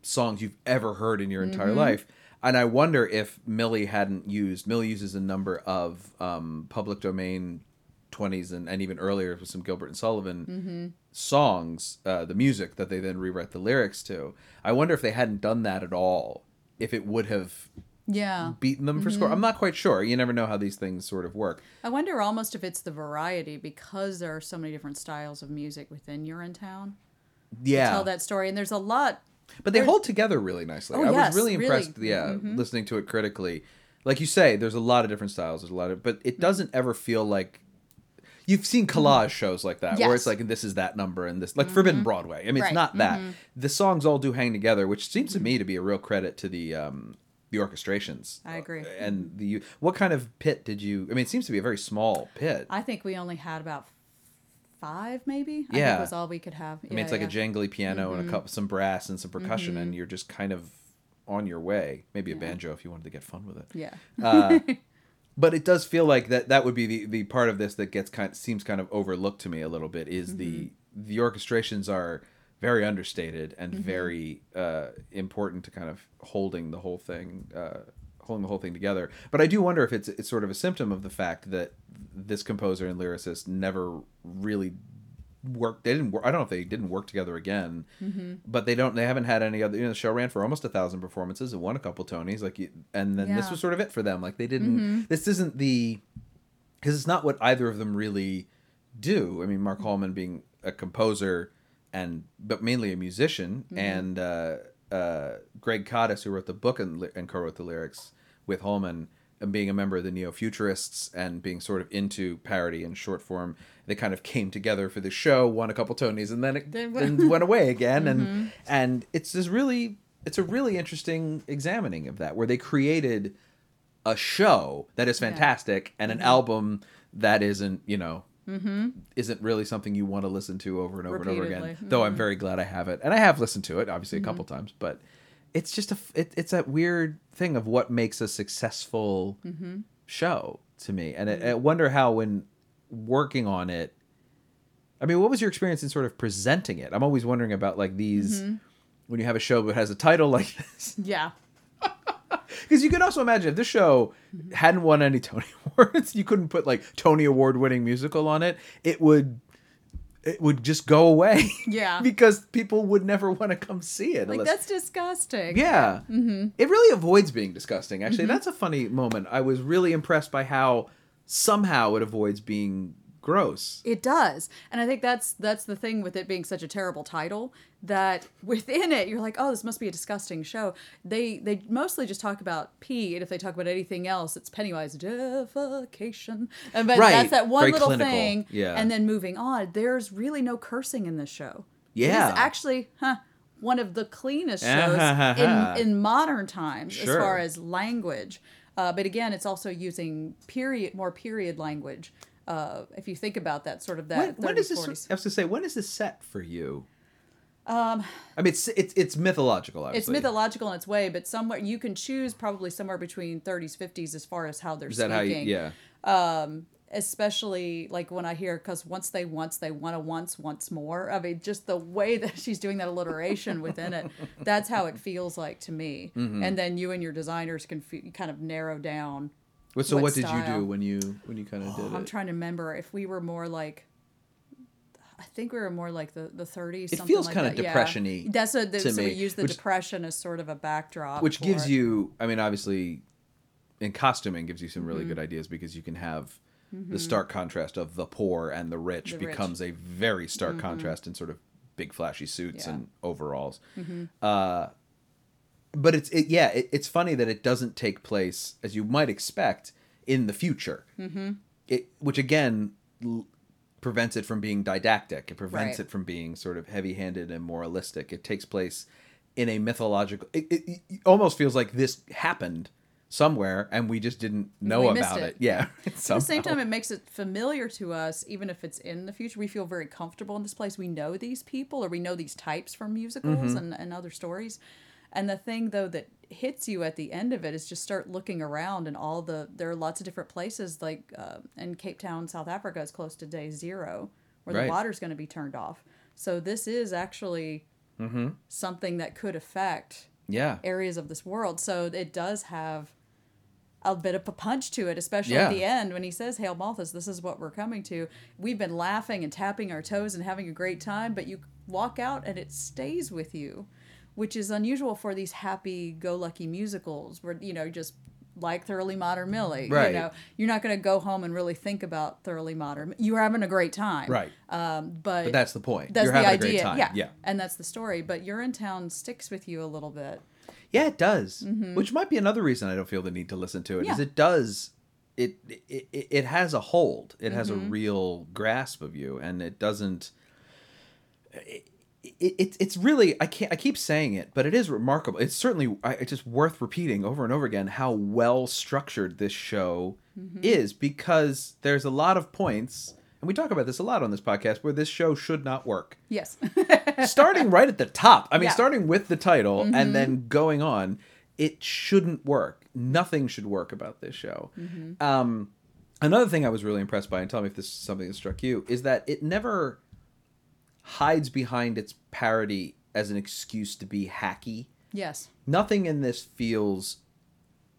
songs you've ever heard in your entire Mm-hmm. life. And I wonder if Millie hadn't used Millie uses a number of um, public domain twenties and, and even earlier with some Gilbert and Sullivan Mm-hmm. songs, uh, the music that they then rewrite the lyrics to. I wonder if they hadn't done that at all, if it would have Yeah. beaten them for Mm-hmm. score. I'm not quite sure. You never know how these things sort of work. I wonder almost if it's the variety because there are so many different styles of music within Urinetown. Yeah, Tell that story, and there's a lot. but they there's- hold together really nicely. Oh, I yes, was really really. impressed. Yeah, Mhm. listening to it critically, like you say, there's a lot of different styles. There's a lot of, but it doesn't ever feel like. You've seen collage shows like that where it's Mm-hmm. Like this is that number and this like Forbidden Broadway. I mean, it's Right. Mm-hmm. not that. The songs all do hang together, which seems to me to be a real credit to the um the orchestrations. I agree. Uh, And the what kind of pit did you? I mean, it seems to be a very small pit. I think we only had about five, maybe. I Yeah. think was all we could have. I mean, it's like a jangly piano and a couple, some brass and some percussion, Mm-hmm. and you're just kind of on your way. Maybe a banjo if you wanted to get fun with it. Yeah. Uh, but it does feel like that that would be the, the part of this that gets kind seems kind of overlooked to me a little bit is the Mm-hmm. the orchestrations are very understated and Mm-hmm. very uh, important to kind of holding the whole thing uh, holding the whole thing together. But I do wonder if it's it's sort of a symptom of the fact that this composer and lyricist never really worked. They didn't. Work, I don't know if they didn't work together again, Mm-hmm. but they don't. They haven't had any other. You know, the show ran for almost a thousand performances and won a couple Tonys. Like, and then this Yeah. Mm-hmm. was sort of it for them. Like they didn't. This isn't the because it's not what either of them really do. I mean, Mark Hollmann being a composer and but mainly a musician, and uh, uh, Greg Kotis, who wrote the book and, and co-wrote the lyrics with Hollmann and being a member of the Neo Futurists and being sort of into parody and short form, they kind of came together for the show, won a couple Tonys, and then it then went away again, and and it's this really it's a really interesting examining of that where they created a show that is fantastic and an album that isn't you know Mm-hmm. isn't really something you want to listen to over and over and over again. Repeatedly. though i'm mm-hmm. very glad i have it and i have listened to it obviously a mm-hmm. couple times but it's just a it, it's that weird thing of what makes a successful show to me. And I, I wonder how when working on it i mean what was your experience in sort of presenting it? I'm always wondering about like these when you have a show that has a title like this. Yeah. Because you can also imagine if this show mm-hmm. hadn't won any Tony Awards, you couldn't put like Tony Award winning musical on it. It would it would just go away. Yeah. because people would never want to come see it. Like unless- that's disgusting. yeah. Mm-hmm. It really avoids being disgusting. Actually, mm-hmm. that's a funny moment. I was really impressed by how somehow it avoids being gross. It does. And I think that's that's the thing with it being such a terrible title that within it you're like, "Oh, this must be a disgusting show." They they mostly just talk about pee and if they talk about anything else, it's Pennywise defecation. And but Right. that's that one Very little clinical. thing. Yeah. And then moving on, there's really no cursing in this show. Yeah. It is actually, huh, one of the cleanest shows in in modern times as far as language. Uh, but again, it's also using period more period language. Uh, if you think about that, sort of that. when 30s, is this? 40s. I was to say, when is this set for you? Um, I mean, it's it's it's mythological. It's mythological in its way, but somewhere you can choose probably somewhere between 30s, 50s as far as how they're Is that speaking. how you? Yeah. Especially like when I hear because once they once they want to once once more. I mean, just the way that she's doing that alliteration within it, that's how it feels like to me. Mm-hmm. And then you and your designers can f- kind of narrow down. What, so what what, did you do when you when you kind of did it? I'm trying to remember if we were more like. I think we were more like the, the 30s. It something feels like kinda that, yeah. depression-y That's a, to so we use the which- depression as sort of a backdrop, which gives it. you i mean obviously in costuming gives you some Mm-hmm. really good ideas because you can have the stark contrast of the poor and the rich The rich. Mm-hmm. becomes a very stark contrast in sort of big flashy suits Yeah. Mm-hmm. and overalls uh but it's it, yeah it, it's funny that it doesn't take place as you might expect in the future mm-hmm. it which again l- prevents it from being didactic it prevents Right. it from being sort of heavy-handed and moralistic it takes place in a mythological it, it, it almost feels like this happened somewhere and we just didn't know We about it. Yeah. At the same time, it makes it familiar to us, even if it's in the future. We feel very comfortable in this place. We know these people or we know these types from musicals Mhm. and, and other stories. And the thing, though, that hits you at the end of it is just start looking around and all the. There are lots of different places, like uh, in Cape Town, South Africa, is close to day zero, where Right. the water's going to be turned off. So this is actually mm-hmm. something that could affect Yeah. areas of this world. So it does have a bit of a punch to it, especially Yeah. at the end when he says, Hail Malthus, this is what we're coming to. We've been laughing and tapping our toes and having a great time, but you walk out and it stays with you, which is unusual for these happy go lucky musicals where, you know, just like Thoroughly Modern Millie. Right. You know, you're not going to go home and really think about Thoroughly Modern. You're having a great time. Right. Um, but But that's the point. That's You're the having a idea. great time. Yeah. Yeah. And that's the story. But Urinetown sticks with you a little bit. Yeah, it does. Mhm. Which might be another reason I don't feel the need to listen to it. Is Yeah. it does it, it it has a hold. It has a Mhm. real grasp of you, and it doesn't. It, it, it, it's really I can't I keep saying it, but it is remarkable. It's certainly I, it's just worth repeating over and over again how well structured this show Mm-hmm. is because there's a lot of points, and we talk about this a lot on this podcast, where this show should not work Yes. starting right at the top. I mean, Yeah. starting with the title Mhm. and then going on, it shouldn't work. Nothing should work about this show. Mhm. Um, another thing I was really impressed by, and tell me if this is something that struck you, is that it never hides behind its parody as an excuse to be hacky. Yes. Nothing in this feels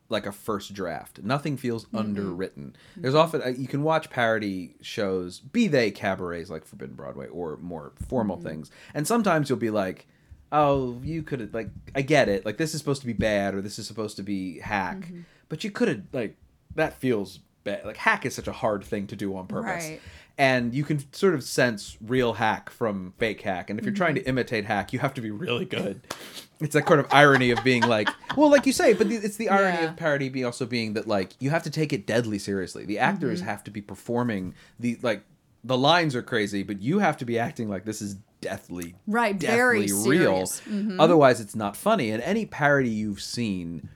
like a first draft. Nothing feels Mhm. underwritten. There's often uh, you can watch parody shows, be they cabarets like Forbidden Broadway or more formal Mhm. things, and sometimes you'll be like, "Oh, you could have like I get it. Like this is supposed to be bad or this is supposed to be hack, Mhm. but you could have like that feels bad. Like hack is such a hard thing to do on purpose." Right. And you can sort of sense real hack from fake hack. And if you're trying to Mhm. imitate hack, you have to be really good. It's that kind of irony of being like, well, like you say, but the, it's the irony Yeah. of parody be also being that like you have to take it deadly seriously. The actors Mhm. have to be performing the like the lines are crazy, but you have to be acting like this is deathly Right, very real. Mhm. Otherwise, it's not funny. And any parody you've seen,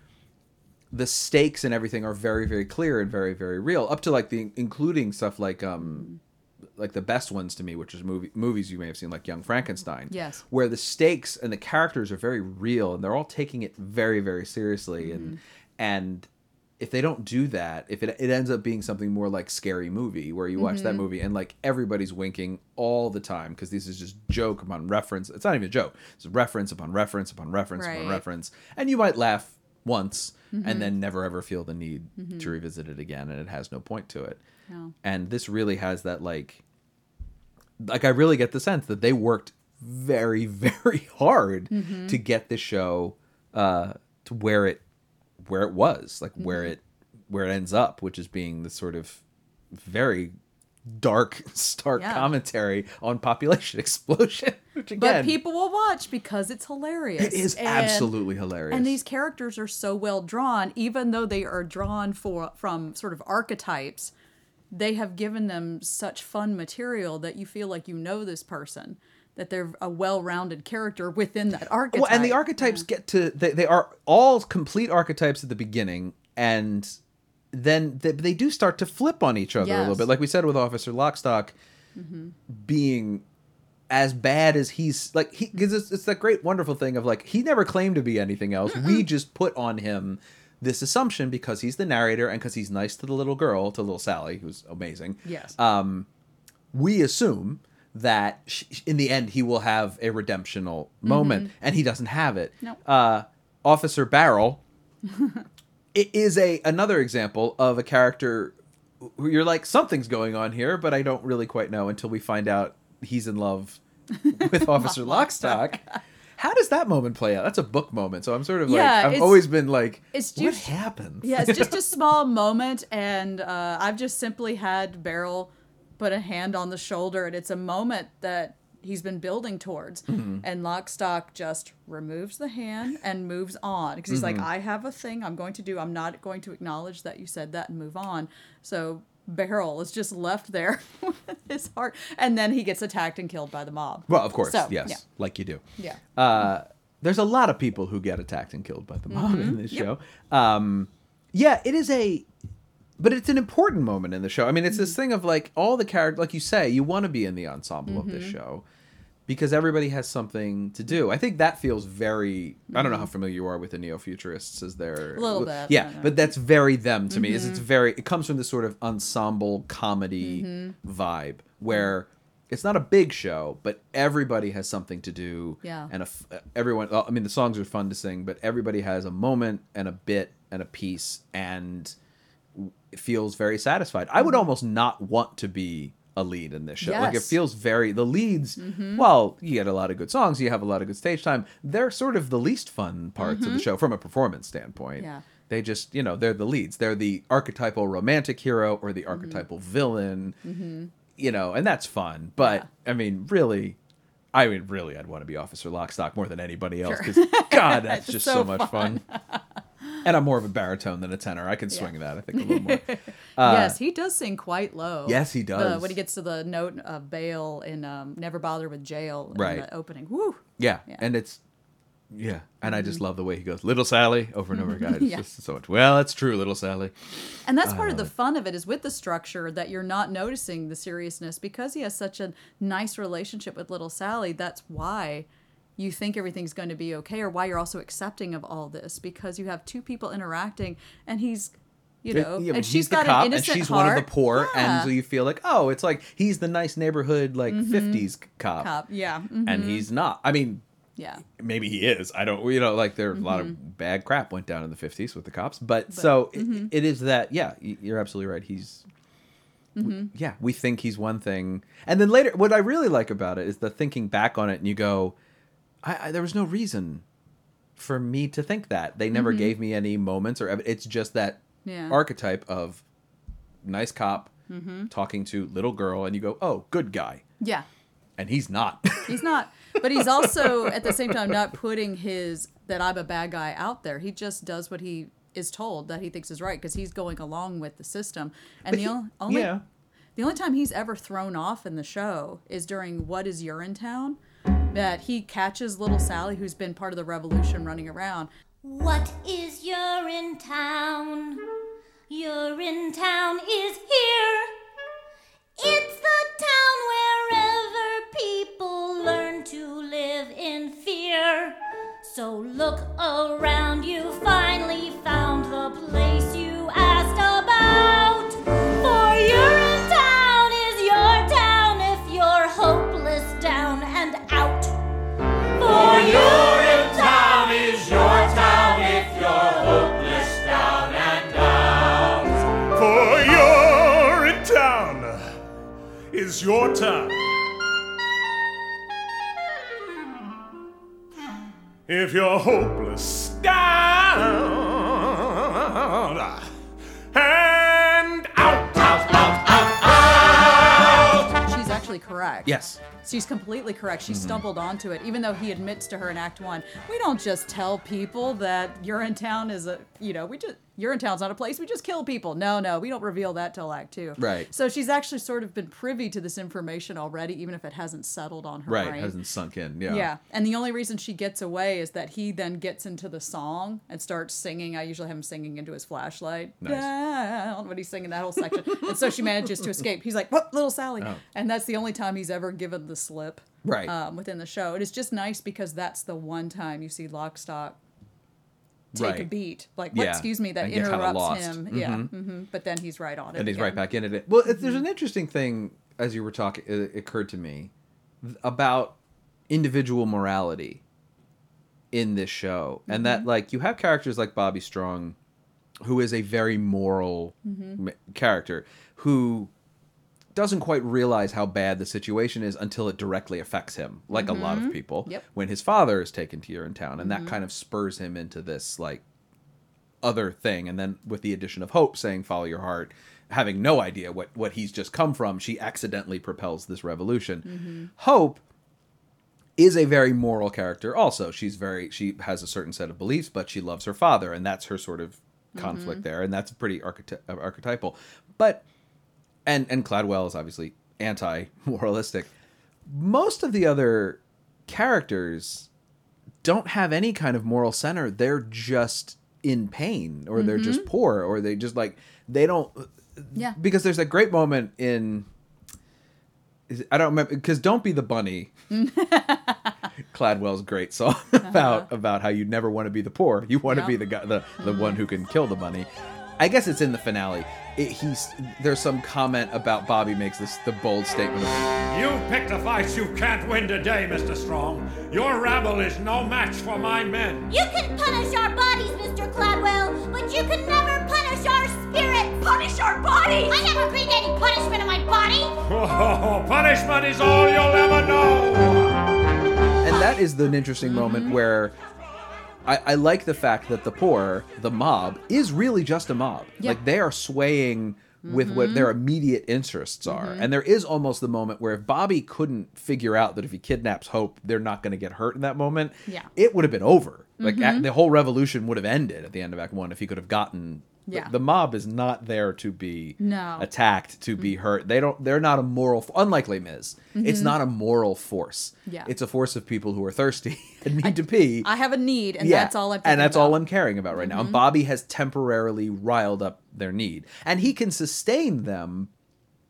the stakes and everything are very very clear and very very real. Up to like the including stuff like um like the best ones to me, which is movie movies you may have seen like Young Frankenstein Yes. where the stakes and the characters are very real and they're all taking it very very seriously Mm-hmm. and and if they don't do that if it, it ends up being something more like scary movie where you watch that Mhm. movie and like everybody's winking all the time because this is just joke upon reference it's not even a joke it's reference upon reference upon reference upon reference and you might laugh once Mhm. and then never ever feel the need Mhm. to revisit it again and it has no point to it No. and this really has that like like i really get the sense that they worked very very hard Mhm. to get the show uh to where it where it was like where Mhm. it where it ends up which is being the sort of very dark stark Yeah. commentary on population explosion which again But people will watch because it's hilarious. it is And- absolutely hilarious And these characters are so well drawn, even though they are drawn for from sort of archetypes. They have given them such fun material that you feel like you know this person, that they're a well-rounded character within that archetype. Well, and the archetypes get to they, they are all complete archetypes at the beginning, and then they, they do start to flip on each other a little bit. Like we said with Officer Lockstock Mhm. being as bad as he's like he because it's, it's that great wonderful thing of like he never claimed to be anything else. We just put on him this assumption because he's the narrator and because he's nice to the little girl, to little Sally, who's amazing. Yes. Um, we assume that sh- in the end he will have a redemptional moment, Mhm. and he doesn't have it. No. Uh, Officer Barrel it is a another example of a character who you're like something's going on here, but I don't really quite know until we find out he's in love with Officer Lockstock. How does that moment play out? That's a book moment, so I'm sort of Yeah, like I've always been like, it's just, what happened? Yeah, it's just a small moment, and uh, I've just simply had Barrel put a hand on the shoulder, and it's a moment that he's been building towards. Mhm. And Lockstock just removes the hand and moves on because he's like, Mhm. I have a thing I'm going to do. I'm not going to acknowledge that you said that and move on. So Barrel is just left there with his heart, and then he gets attacked and killed by the mob. Well, of course, So, yes, yeah. like you do. Yeah. Uh, there's a lot of people who get attacked and killed by the mob in Mhm. this Yep. show. Um, yeah, it is a but it's an important moment in the show. I mean, it's this thing of like all the characters like you say, you want to be in the ensemble of this show because everybody has something to do. I think that feels very I don't know how mm-hmm. familiar you are with the neo-futurists as their A little bit, Yeah, but that's very them to me. Is it's mm-hmm. very it comes from this sort of ensemble comedy mm-hmm. vibe where it's not a big show, but everybody has something to do. Yeah. And a everyone, I mean, the songs are fun to sing, but everybody has a moment and a bit and a piece and it feels very satisfied. I would almost not want to be a lead in this show. Like it feels very the leads. Mm-hmm. Well, you get a lot of good songs, you have a lot of good stage time. They're sort of the least fun parts of the mm-hmm. show from a performance standpoint. Yeah. They just, you know, they're the leads. They're the archetypal romantic hero or the mm-hmm. archetypal villain. You know, and that's fun. But I mean, really, I mean, really, I'd want to be Officer Lockstock more than anybody else because God, that's It's just so so, much fun. and I'm more of a baritone than a tenor. I can swing that, I think, a little more. yes, he does sing quite low. Uh, Yes, he The- does. when he gets to the note of bail in um, Never Bother with Jail in Right. the opening. Woo! Yeah, Yeah. and it's yeah, and I just love the way he goes, "Little Sally" over and over again. It's Mm-hmm. Yeah. just so much. Well, that's true, Little Sally. And that's part of the fun of it is with the structure that you're not noticing the seriousness because he has such a nice relationship with little Sally. That's why you think everything's going to be okay or why you're also accepting of all this because you have two people interacting and he's you know Yeah, and she's got cop, an innocent and she's heart. one of the poor, Yeah. Mm-hmm. and so you feel like, oh, it's like he's the nice neighborhood like '50s cop, cop. Yeah. mhm, and he's not. I mean, yeah. maybe he is. I don't. You know, like there a lot Mm-hmm. of bad crap went down in the '50s with the cops, but, so it- mm-hmm. it is that. Yeah, you're absolutely right. He's. Mm-hmm. Yeah, we think he's one thing, and then later, what I really like about it is the thinking back on it, and you go, I, I there was no reason for me to think that. They never gave me any moments or ev- it's just that Mm-hmm. Yeah. archetype of nice cop Mm-hmm. talking to little girl, and you go, oh, good guy, Yeah. and he's not. He's not, but he's also at the same time not putting his that I'm a bad guy out there. He just does what he is told that he thinks is right because he's going along with the system. And the on- only yeah. the only time he's ever thrown off in the show is during What Is Urinetown, that he catches little Sally, who's been part of the revolution, running around. What is Urinetown? You're in town is here. It's the town wherever people learn to live in fear. So look around, you finally found the place is your town. If you're hopeless down Correct. yes. She's completely correct. Mm-hmm. She stumbled onto it, even though he admits to her in Act One. We don't just tell people that Urinetown is a, you know, we just Urinetown's not a place. We just kill people. No, no, we don't reveal that till Act Two. Right. So she's actually sort of been privy to this information already, even if it hasn't settled on her Right, brain. hasn't sunk in. Yeah. Yeah, and the only reason she gets away is that he then gets into the song and starts singing. I usually have him singing into his flashlight. Nice. Down, when he's singing that whole section, and so she manages to escape. He's like, "What, little Sally?" Oh. And that's the only time he's ever given the slip. Right. Um, within the show, it is just nice because that's the one time you see Lockstock take a beat. Like, what? Yeah, Excuse me, that and interrupts him. Mm-hmm. Yeah, hmm but then he's right on it. and he's again. right back in it. Well, it, there's an interesting thing as you were talking. It occurred to me about individual morality in this show, and that mm-hmm. like you have characters like Bobby Strong, who is a very moral mm-hmm. m- character who doesn't quite realize how bad the situation is until it directly affects him, like a lot of mm-hmm. people. Yep. When his father is taken to Urinetown, and that mm-hmm. kind of spurs him into this like other thing and then with the addition of hope saying follow your heart having no idea what what he's just come from she accidentally propels this revolution. Mm-hmm. Hope is a very moral character also. She's very she has a certain set of beliefs but she loves her father and that's her sort of conflict there and that's pretty archety- archetypal. But and and Cladwell is obviously anti-moralistic most of the other characters don't have any kind of moral center. They're just in pain or they're Mm-hmm. just poor or they just like they don't Yeah. because there's a great moment in I don't remember because "Don't Be the Bunny," Cladwell's great song about about how you never want to be the poor, you want to be the guy, the the one who can kill the bunny. I guess it's in the finale. It, he's there's some comment about Bobby makes this the bold statement of You picked a fight you can't win today, Mr. Strong. Your rabble is no match for my men. You can punish our bodies, Mr. Cladwell, but you can never punish our spirit. Punish our bodies? I never agreed to any punishment in my body. Oh, punishment is all you'll ever know. and that is the interesting moment where I, I like the fact that the poor, the mob, is really just a mob. Yeah. Like they are swaying with what their mm-hmm. immediate interests are. Mm-hmm. And there is almost the moment where if Bobby couldn't figure out that if he kidnaps Hope, they're not going to get hurt in that moment, Yeah. it would have been over. Like mm-hmm. a- the whole revolution would have ended at the end of Act One if he could have gotten. The- Yeah. The, mob is not there to be No. attacked, to be hurt. They don't. They're not a moral. Unlike Les Mis, it's not a moral force. Yeah. It's a force of people who are thirsty and need to pee. I have a need, and that's all I'm. and that's about. Mm-hmm. all I'm caring about right now. And Bobby has temporarily riled up their need, and he can sustain them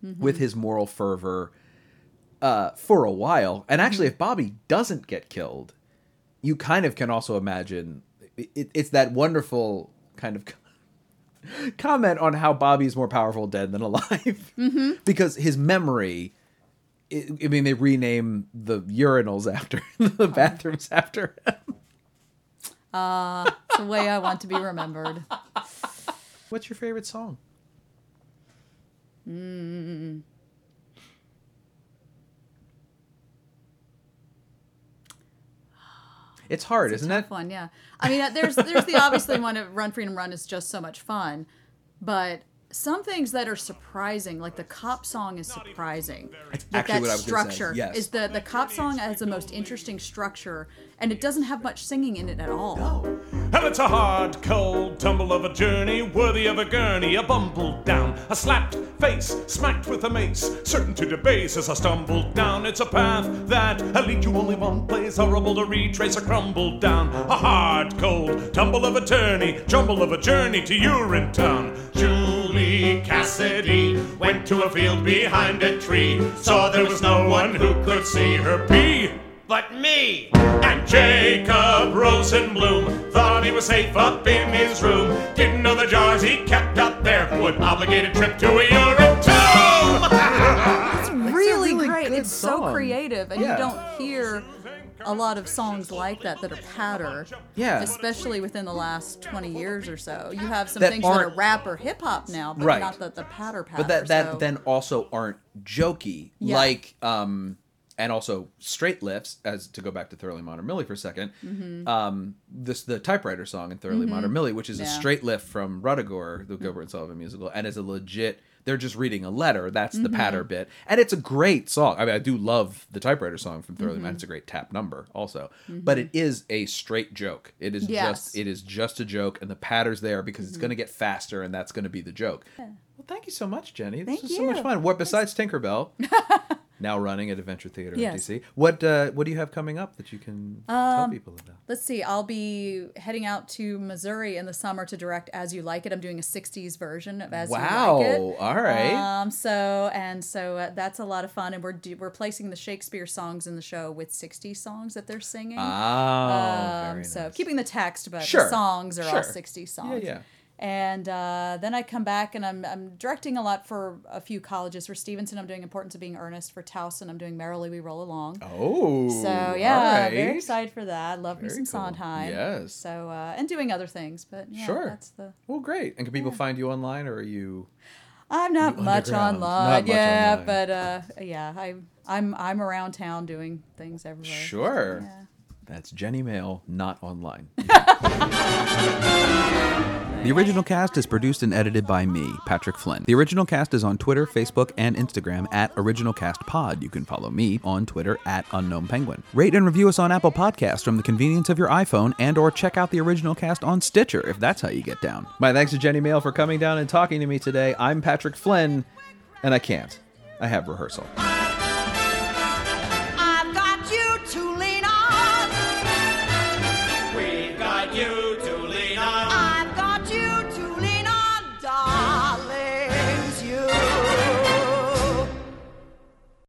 Mm-hmm. with his moral fervor uh, for a while. And actually, Mm-hmm. if Bobby doesn't get killed, you kind of can also imagine it, it's that wonderful kind of comment on how Bobby's more powerful dead than alive Mm-hmm. because his memory. I I mean, they rename the urinals after the bathrooms after him. It's the way I want to be remembered. What's your favorite song? It's hard, It's isn't it? one, yeah. I mean, uh, there's there's the obviously one of Run Freedom Run is just so much fun, but some things that are surprising, like the cop song, is surprising. Like actually that what I was say, structure yes. is the the cop song has the most interesting structure, and it doesn't have much singing in it at all. And it's a hard, cold tumble of a journey worthy of a gurney. A bumbled down, a slapped face, smacked with a mace, certain to debase as I stumbled down. It's a path that'll lead you only one place, horrible to retrace. A crumbled down, a hard, cold tumble of a journey, jumble of a journey to Urinetown. Julie Cassidy went to a field behind a tree, saw there was no one who could see her pee but me. And Jacob Rosenblum thought he was safe up in his room. Didn't know the jars he kept up there would obligate a trip to a Urinetown. It's really, really great. good It's so creative, and Yeah. you don't hear a lot of songs like that that are patter. Yeah. Especially within the last 20 years or so. You have some That things that are rap or hip hop now, but Right. not the, the patter patter. but that that so- then also aren't jokey Yeah. like um and also straight lifts as to go back to thoroughly modern millie for a 2nd um this the typewriter song in thoroughly modern millie which is a Mm-hmm. Straight lift from Ruddigore the gilbert and sullivan musical and is a legit they're just reading a letter. That's the Mm-hmm. patter bit. And it's a great song. I mean i do love the typewriter song from Mm-hmm. thoroughly modern it's a great tap number also. But it is a straight joke. It is Yes. Mm-hmm. just it is just a joke and the patter's there because it's going to get faster and that's going to be the joke. Well thank you so much jenny. This Thank was so much you. fun. What besides Tinker Bell now running at adventure theater in dc what uh what do you have coming up that you can tell Um, people about Let's see. I'll be heading out to Missouri in the summer to direct As You Like It. I'm doing a '60s version of As wow You Like It. Wow! All right Um, so and so uh, that's a lot of fun, and we're do, we're placing the Shakespeare songs in the show with '60s songs that they're singing. oh um, very so keeping the text, but Sure, the songs are all sure. '60s songs. Yeah, yeah And uh, then I come back and I'm, I'm directing a lot for a few colleges. For Stevenson, I'm doing Importance of Being Earnest. For Towson, I'm doing Merrily We Roll Along. oh So yeah, all very excited for that. Love me Very some cool. Sondheim. Yes. So uh, and doing other things, but yeah, Sure. that's the. well great and can people find you online or are you I'm not much online. Not much yeah, online. but uh, yeah, I I'm I'm around town doing things everywhere. sure Yeah. that's Jenny Male not online The original cast is produced and edited by me, Patrick Flynn. The original cast is on Twitter, Facebook, and Instagram at OriginalCastPod. You can follow me on Twitter at Unknown Penguin. Rate and review us on Apple Podcasts from the convenience of your iPhone, and or check out the original cast on Stitcher if that's how you get down. My thanks to Jenny Male for coming down and talking to me today. I'm Patrick Flynn, and I can't. I have rehearsal.